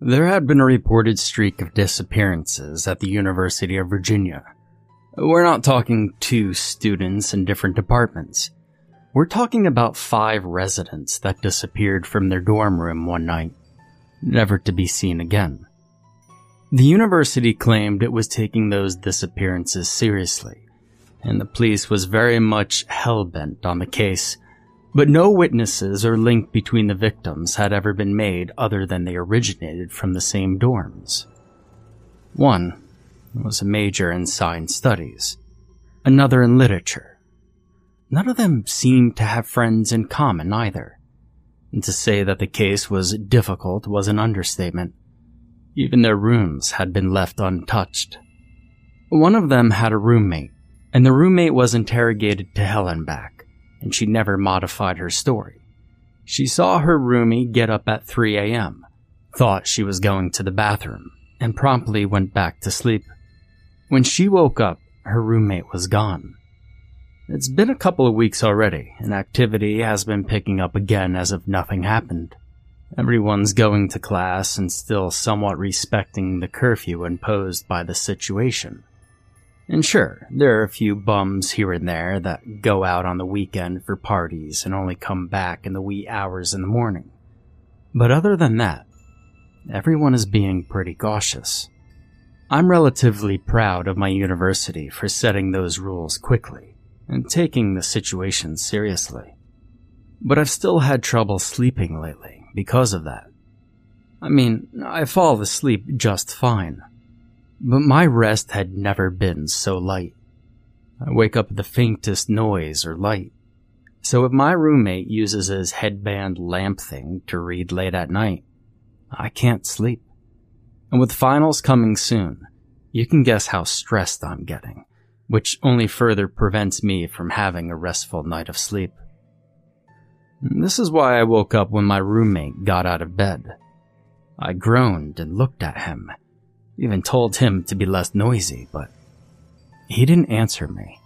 There had been a reported streak of disappearances at the University of Virginia. We're not talking two students in different departments. We're talking about five residents that disappeared from their dorm room one night, never to be seen again. The university claimed it was taking those disappearances seriously, and the police was very much hell-bent on the case but no witnesses or link between the victims had ever been made other than they originated from the same dorms. One was a major in science studies, another in literature. None of them seemed to have friends in common either. And to say that the case was difficult was an understatement. Even their rooms had been left untouched. One of them had a roommate, and the roommate was interrogated to hell and back and she never modified her story. She saw her roomie get up at 3 a.m., thought she was going to the bathroom, and promptly went back to sleep. When she woke up, her roommate was gone. It's been a couple of weeks already, and activity has been picking up again as if nothing happened. Everyone's going to class and still somewhat respecting the curfew imposed by the situation. And sure, there are a few bums here and there that go out on the weekend for parties and only come back in the wee hours in the morning. But other than that, everyone is being pretty cautious. I'm relatively proud of my university for setting those rules quickly and taking the situation seriously. But I've still had trouble sleeping lately because of that. I mean, I fall asleep just fine but my rest had never been so light. I wake up at the faintest noise or light. So if my roommate uses his headband lamp thing to read late at night, I can't sleep. And with finals coming soon, you can guess how stressed I'm getting, which only further prevents me from having a restful night of sleep. This is why I woke up when my roommate got out of bed. I groaned and looked at him even told him to be less noisy, but he didn't answer me.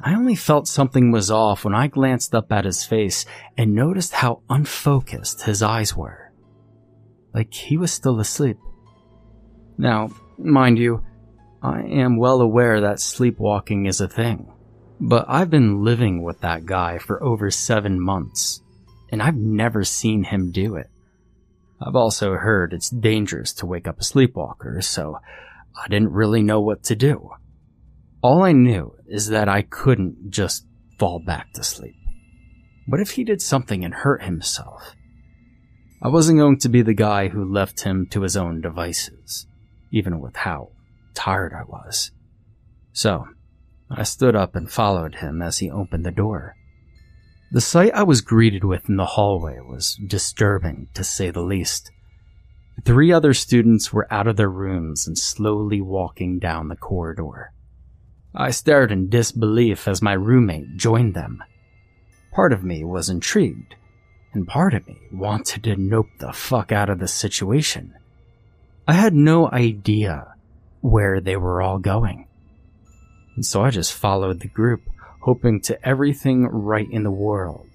I only felt something was off when I glanced up at his face and noticed how unfocused his eyes were. Like he was still asleep. Now, mind you, I am well aware that sleepwalking is a thing, but I've been living with that guy for over seven months, and I've never seen him do it. I've also heard it's dangerous to wake up a sleepwalker, so I didn't really know what to do. All I knew is that I couldn't just fall back to sleep. What if he did something and hurt himself? I wasn't going to be the guy who left him to his own devices, even with how tired I was. So, I stood up and followed him as he opened the door. The sight I was greeted with in the hallway was disturbing, to say the least. Three other students were out of their rooms and slowly walking down the corridor. I stared in disbelief as my roommate joined them. Part of me was intrigued, and part of me wanted to nope the fuck out of the situation. I had no idea where they were all going. And so I just followed the group hoping to everything right in the world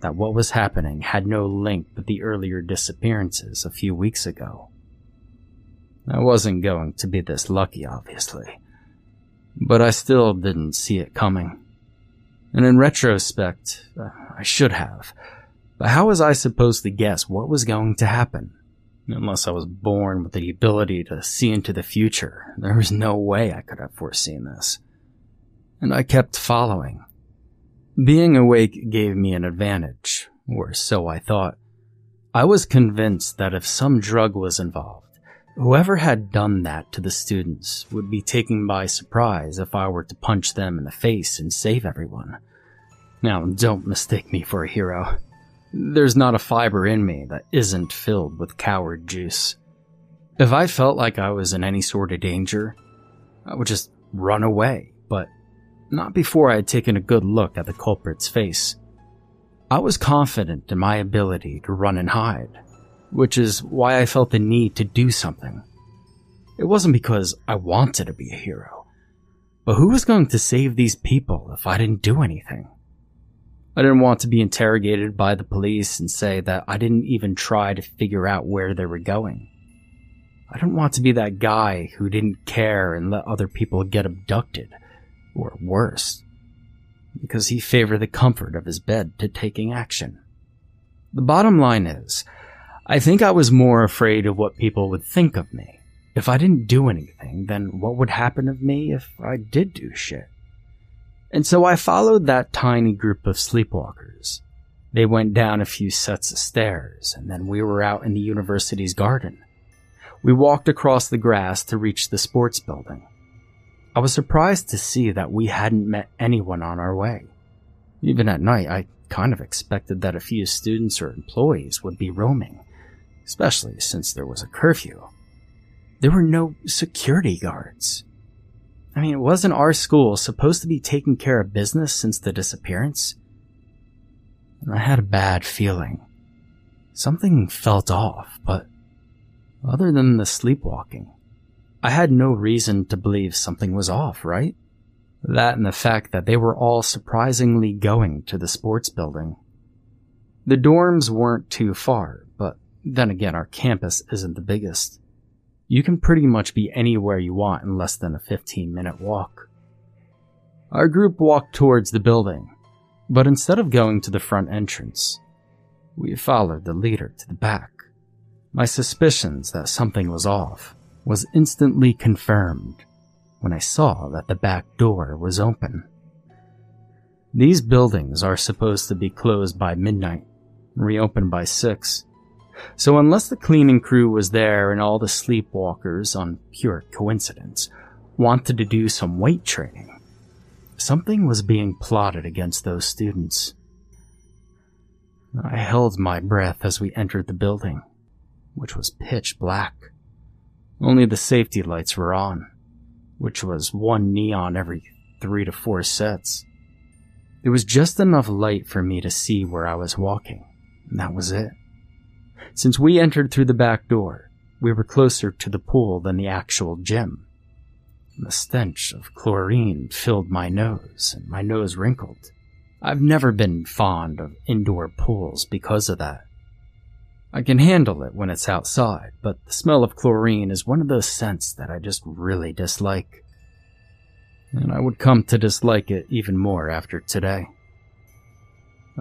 that what was happening had no link with the earlier disappearances a few weeks ago. I wasn't going to be this lucky, obviously, but I still didn't see it coming. And in retrospect, uh, I should have. But how was I supposed to guess what was going to happen? Unless I was born with the ability to see into the future, there was no way I could have foreseen this and I kept following. Being awake gave me an advantage, or so I thought. I was convinced that if some drug was involved, whoever had done that to the students would be taken by surprise if I were to punch them in the face and save everyone. Now, don't mistake me for a hero. There's not a fiber in me that isn't filled with coward juice. If I felt like I was in any sort of danger, I would just run away, but not before I had taken a good look at the culprit's face. I was confident in my ability to run and hide, which is why I felt the need to do something. It wasn't because I wanted to be a hero, but who was going to save these people if I didn't do anything? I didn't want to be interrogated by the police and say that I didn't even try to figure out where they were going. I didn't want to be that guy who didn't care and let other people get abducted, or worse, because he favored the comfort of his bed to taking action. The bottom line is, I think I was more afraid of what people would think of me. If I didn't do anything, then what would happen of me if I did do shit? And so I followed that tiny group of sleepwalkers. They went down a few sets of stairs, and then we were out in the university's garden. We walked across the grass to reach the sports building. I was surprised to see that we hadn't met anyone on our way. Even at night, I kind of expected that a few students or employees would be roaming, especially since there was a curfew. There were no security guards. I mean, wasn't our school supposed to be taking care of business since the disappearance? And I had a bad feeling. Something felt off, but other than the sleepwalking, I had no reason to believe something was off, right? That and the fact that they were all surprisingly going to the sports building. The dorms weren't too far, but then again, our campus isn't the biggest. You can pretty much be anywhere you want in less than a 15 minute walk. Our group walked towards the building, but instead of going to the front entrance, we followed the leader to the back. My suspicions that something was off was instantly confirmed when I saw that the back door was open. These buildings are supposed to be closed by midnight reopened by 6. So unless the cleaning crew was there and all the sleepwalkers, on pure coincidence, wanted to do some weight training, something was being plotted against those students. I held my breath as we entered the building, which was pitch black. Only the safety lights were on which was one neon every three to four sets. There was just enough light for me to see where I was walking, and that was it. Since we entered through the back door, we were closer to the pool than the actual gym. The stench of chlorine filled my nose, and my nose wrinkled. I've never been fond of indoor pools because of that. I can handle it when it's outside, but the smell of chlorine is one of those scents that I just really dislike. And I would come to dislike it even more after today.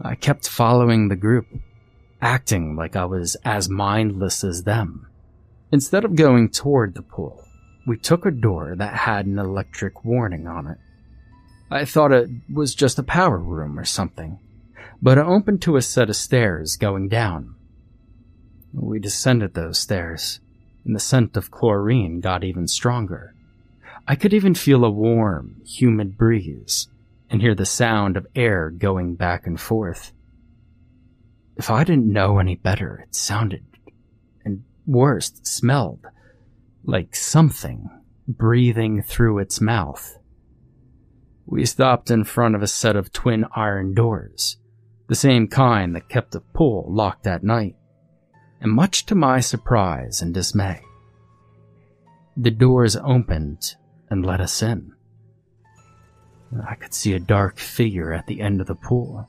I kept following the group, acting like I was as mindless as them. Instead of going toward the pool, we took a door that had an electric warning on it. I thought it was just a power room or something, but it opened to a set of stairs going down we descended those stairs, and the scent of chlorine got even stronger. I could even feel a warm, humid breeze and hear the sound of air going back and forth. If I didn't know any better, it sounded, and worst, smelled, like something breathing through its mouth. We stopped in front of a set of twin iron doors, the same kind that kept the pool locked at night and much to my surprise and dismay, the doors opened and let us in. I could see a dark figure at the end of the pool.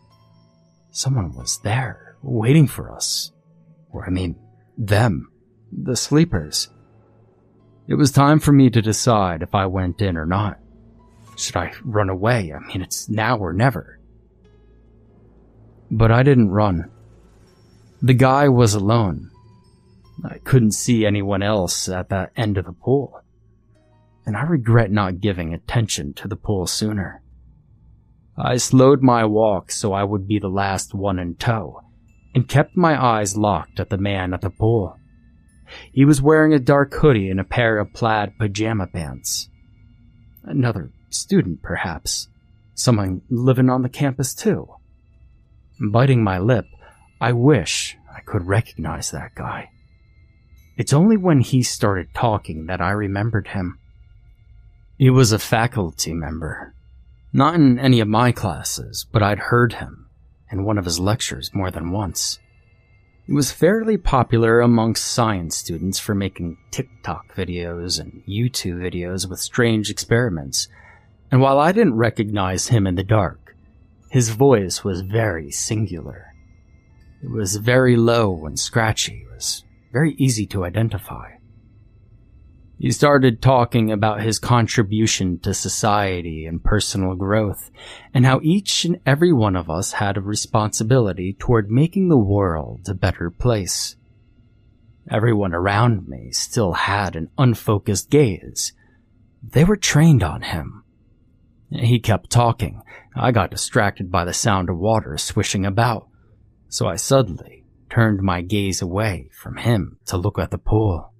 Someone was there, waiting for us. Or, I mean, them, the sleepers. It was time for me to decide if I went in or not. Should I run away? I mean, it's now or never. But I didn't run. The guy was alone. I couldn't see anyone else at that end of the pool. And I regret not giving attention to the pool sooner. I slowed my walk so I would be the last one in tow, and kept my eyes locked at the man at the pool. He was wearing a dark hoodie and a pair of plaid pajama pants. Another student, perhaps. Someone living on the campus, too. Biting my lip, I wish I could recognize that guy. It's only when he started talking that I remembered him. He was a faculty member. Not in any of my classes, but I'd heard him in one of his lectures more than once. He was fairly popular amongst science students for making TikTok videos and YouTube videos with strange experiments. And while I didn't recognize him in the dark, his voice was very singular. It was very low and scratchy. It was very easy to identify. He started talking about his contribution to society and personal growth, and how each and every one of us had a responsibility toward making the world a better place. Everyone around me still had an unfocused gaze. They were trained on him. He kept talking. I got distracted by the sound of water swishing about, so I suddenly turned my gaze away from him to look at the pool.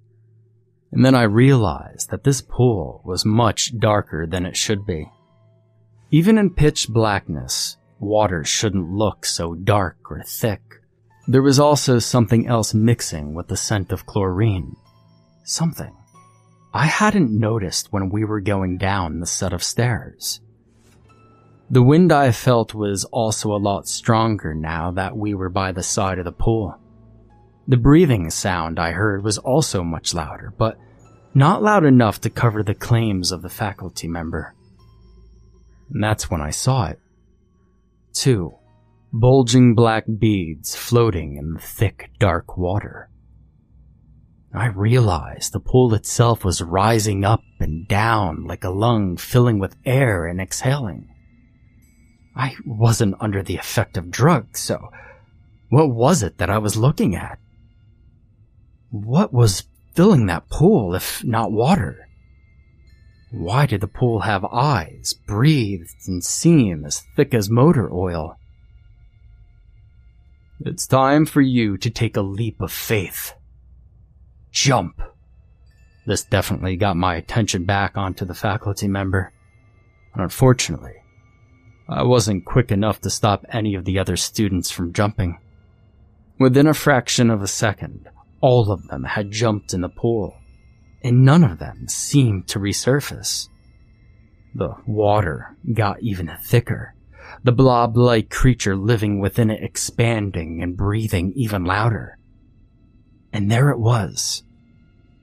And then I realized that this pool was much darker than it should be. Even in pitch blackness, water shouldn't look so dark or thick. There was also something else mixing with the scent of chlorine. Something I hadn't noticed when we were going down the set of stairs. The wind I felt was also a lot stronger now that we were by the side of the pool. The breathing sound I heard was also much louder, but not loud enough to cover the claims of the faculty member. And that's when I saw it. Two bulging black beads floating in the thick, dark water. I realized the pool itself was rising up and down like a lung filling with air and exhaling. I wasn't under the effect of drugs, so what was it that I was looking at? What was filling that pool if not water? Why did the pool have eyes, breathed, and seem as thick as motor oil? It's time for you to take a leap of faith. Jump! This definitely got my attention back onto the faculty member. Unfortunately, I wasn't quick enough to stop any of the other students from jumping. Within a fraction of a second, all of them had jumped in the pool, and none of them seemed to resurface. The water got even thicker, the blob like creature living within it expanding and breathing even louder. And there it was,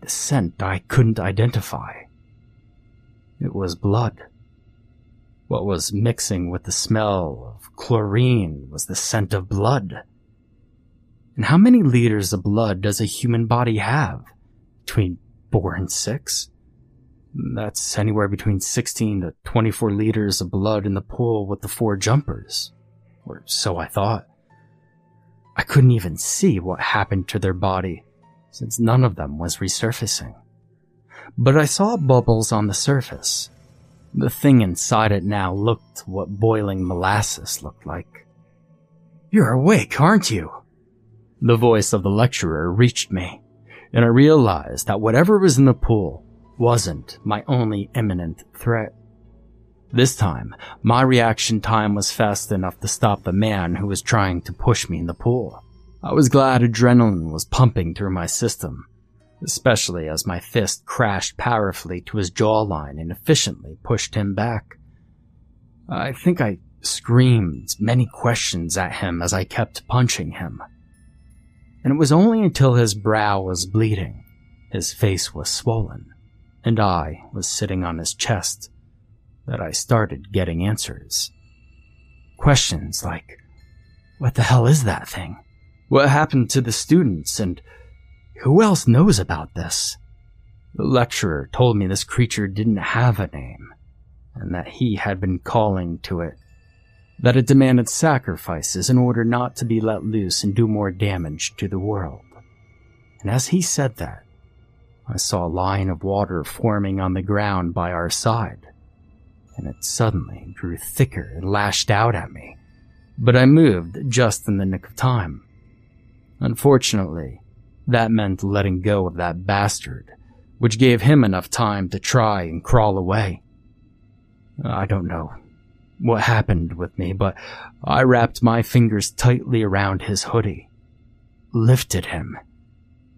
the scent I couldn't identify. It was blood. What was mixing with the smell of chlorine was the scent of blood. And how many liters of blood does a human body have? Between four and six? That's anywhere between 16 to 24 liters of blood in the pool with the four jumpers. Or so I thought. I couldn't even see what happened to their body, since none of them was resurfacing. But I saw bubbles on the surface. The thing inside it now looked what boiling molasses looked like. You're awake, aren't you? The voice of the lecturer reached me, and I realized that whatever was in the pool wasn't my only imminent threat. This time, my reaction time was fast enough to stop the man who was trying to push me in the pool. I was glad adrenaline was pumping through my system, especially as my fist crashed powerfully to his jawline and efficiently pushed him back. I think I screamed many questions at him as I kept punching him and it was only until his brow was bleeding, his face was swollen, and I was sitting on his chest that I started getting answers. Questions like, what the hell is that thing? What happened to the students and who else knows about this? The lecturer told me this creature didn't have a name and that he had been calling to it that it demanded sacrifices in order not to be let loose and do more damage to the world. And as he said that, I saw a line of water forming on the ground by our side, and it suddenly grew thicker and lashed out at me, but I moved just in the nick of time. Unfortunately, that meant letting go of that bastard, which gave him enough time to try and crawl away. I don't know what happened with me, but I wrapped my fingers tightly around his hoodie, lifted him,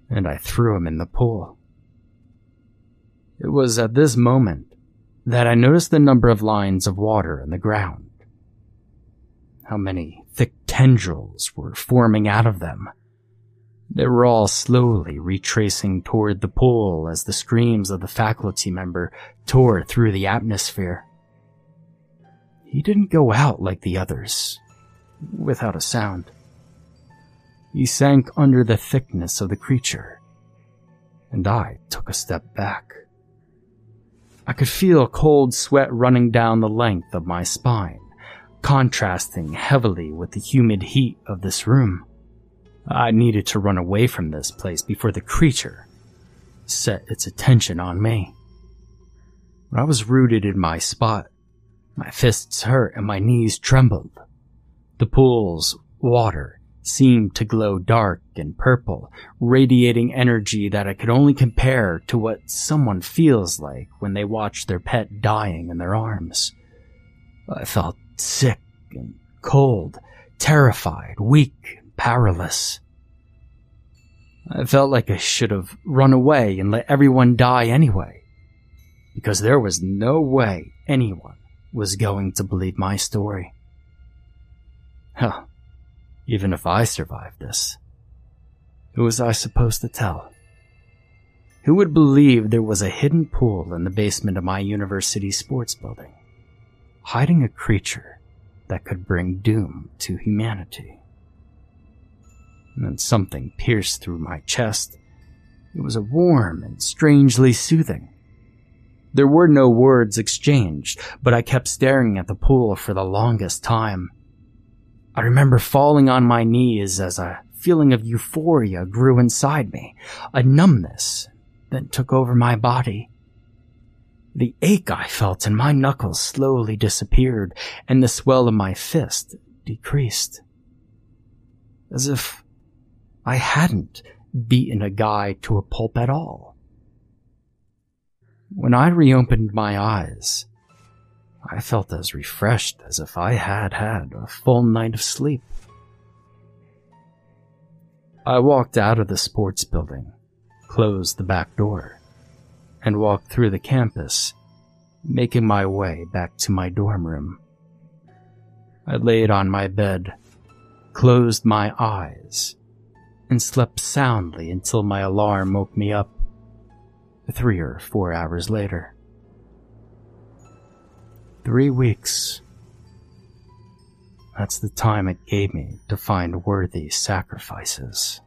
and I threw him in the pool. It was at this moment that I noticed the number of lines of water in the ground. How many thick tendrils were forming out of them. They were all slowly retracing toward the pool as the screams of the faculty member tore through the atmosphere. He didn't go out like the others, without a sound. He sank under the thickness of the creature, and I took a step back. I could feel cold sweat running down the length of my spine, contrasting heavily with the humid heat of this room. I needed to run away from this place before the creature set its attention on me. I was rooted in my spot. My fists hurt and my knees trembled. The pool's water seemed to glow dark and purple, radiating energy that I could only compare to what someone feels like when they watch their pet dying in their arms. I felt sick and cold, terrified, weak, powerless. I felt like I should have run away and let everyone die anyway, because there was no way anyone was going to believe my story. Huh. Even if I survived this, who was I supposed to tell? Who would believe there was a hidden pool in the basement of my university sports building, hiding a creature that could bring doom to humanity? And then something pierced through my chest. It was warm and strangely soothing. There were no words exchanged, but I kept staring at the pool for the longest time. I remember falling on my knees as a feeling of euphoria grew inside me, a numbness that took over my body. The ache I felt in my knuckles slowly disappeared, and the swell of my fist decreased. As if I hadn't beaten a guy to a pulp at all. When I reopened my eyes, I felt as refreshed as if I had had a full night of sleep. I walked out of the sports building, closed the back door, and walked through the campus, making my way back to my dorm room. I laid on my bed, closed my eyes, and slept soundly until my alarm woke me up three or four hours later. Three weeks. That's the time it gave me to find worthy sacrifices.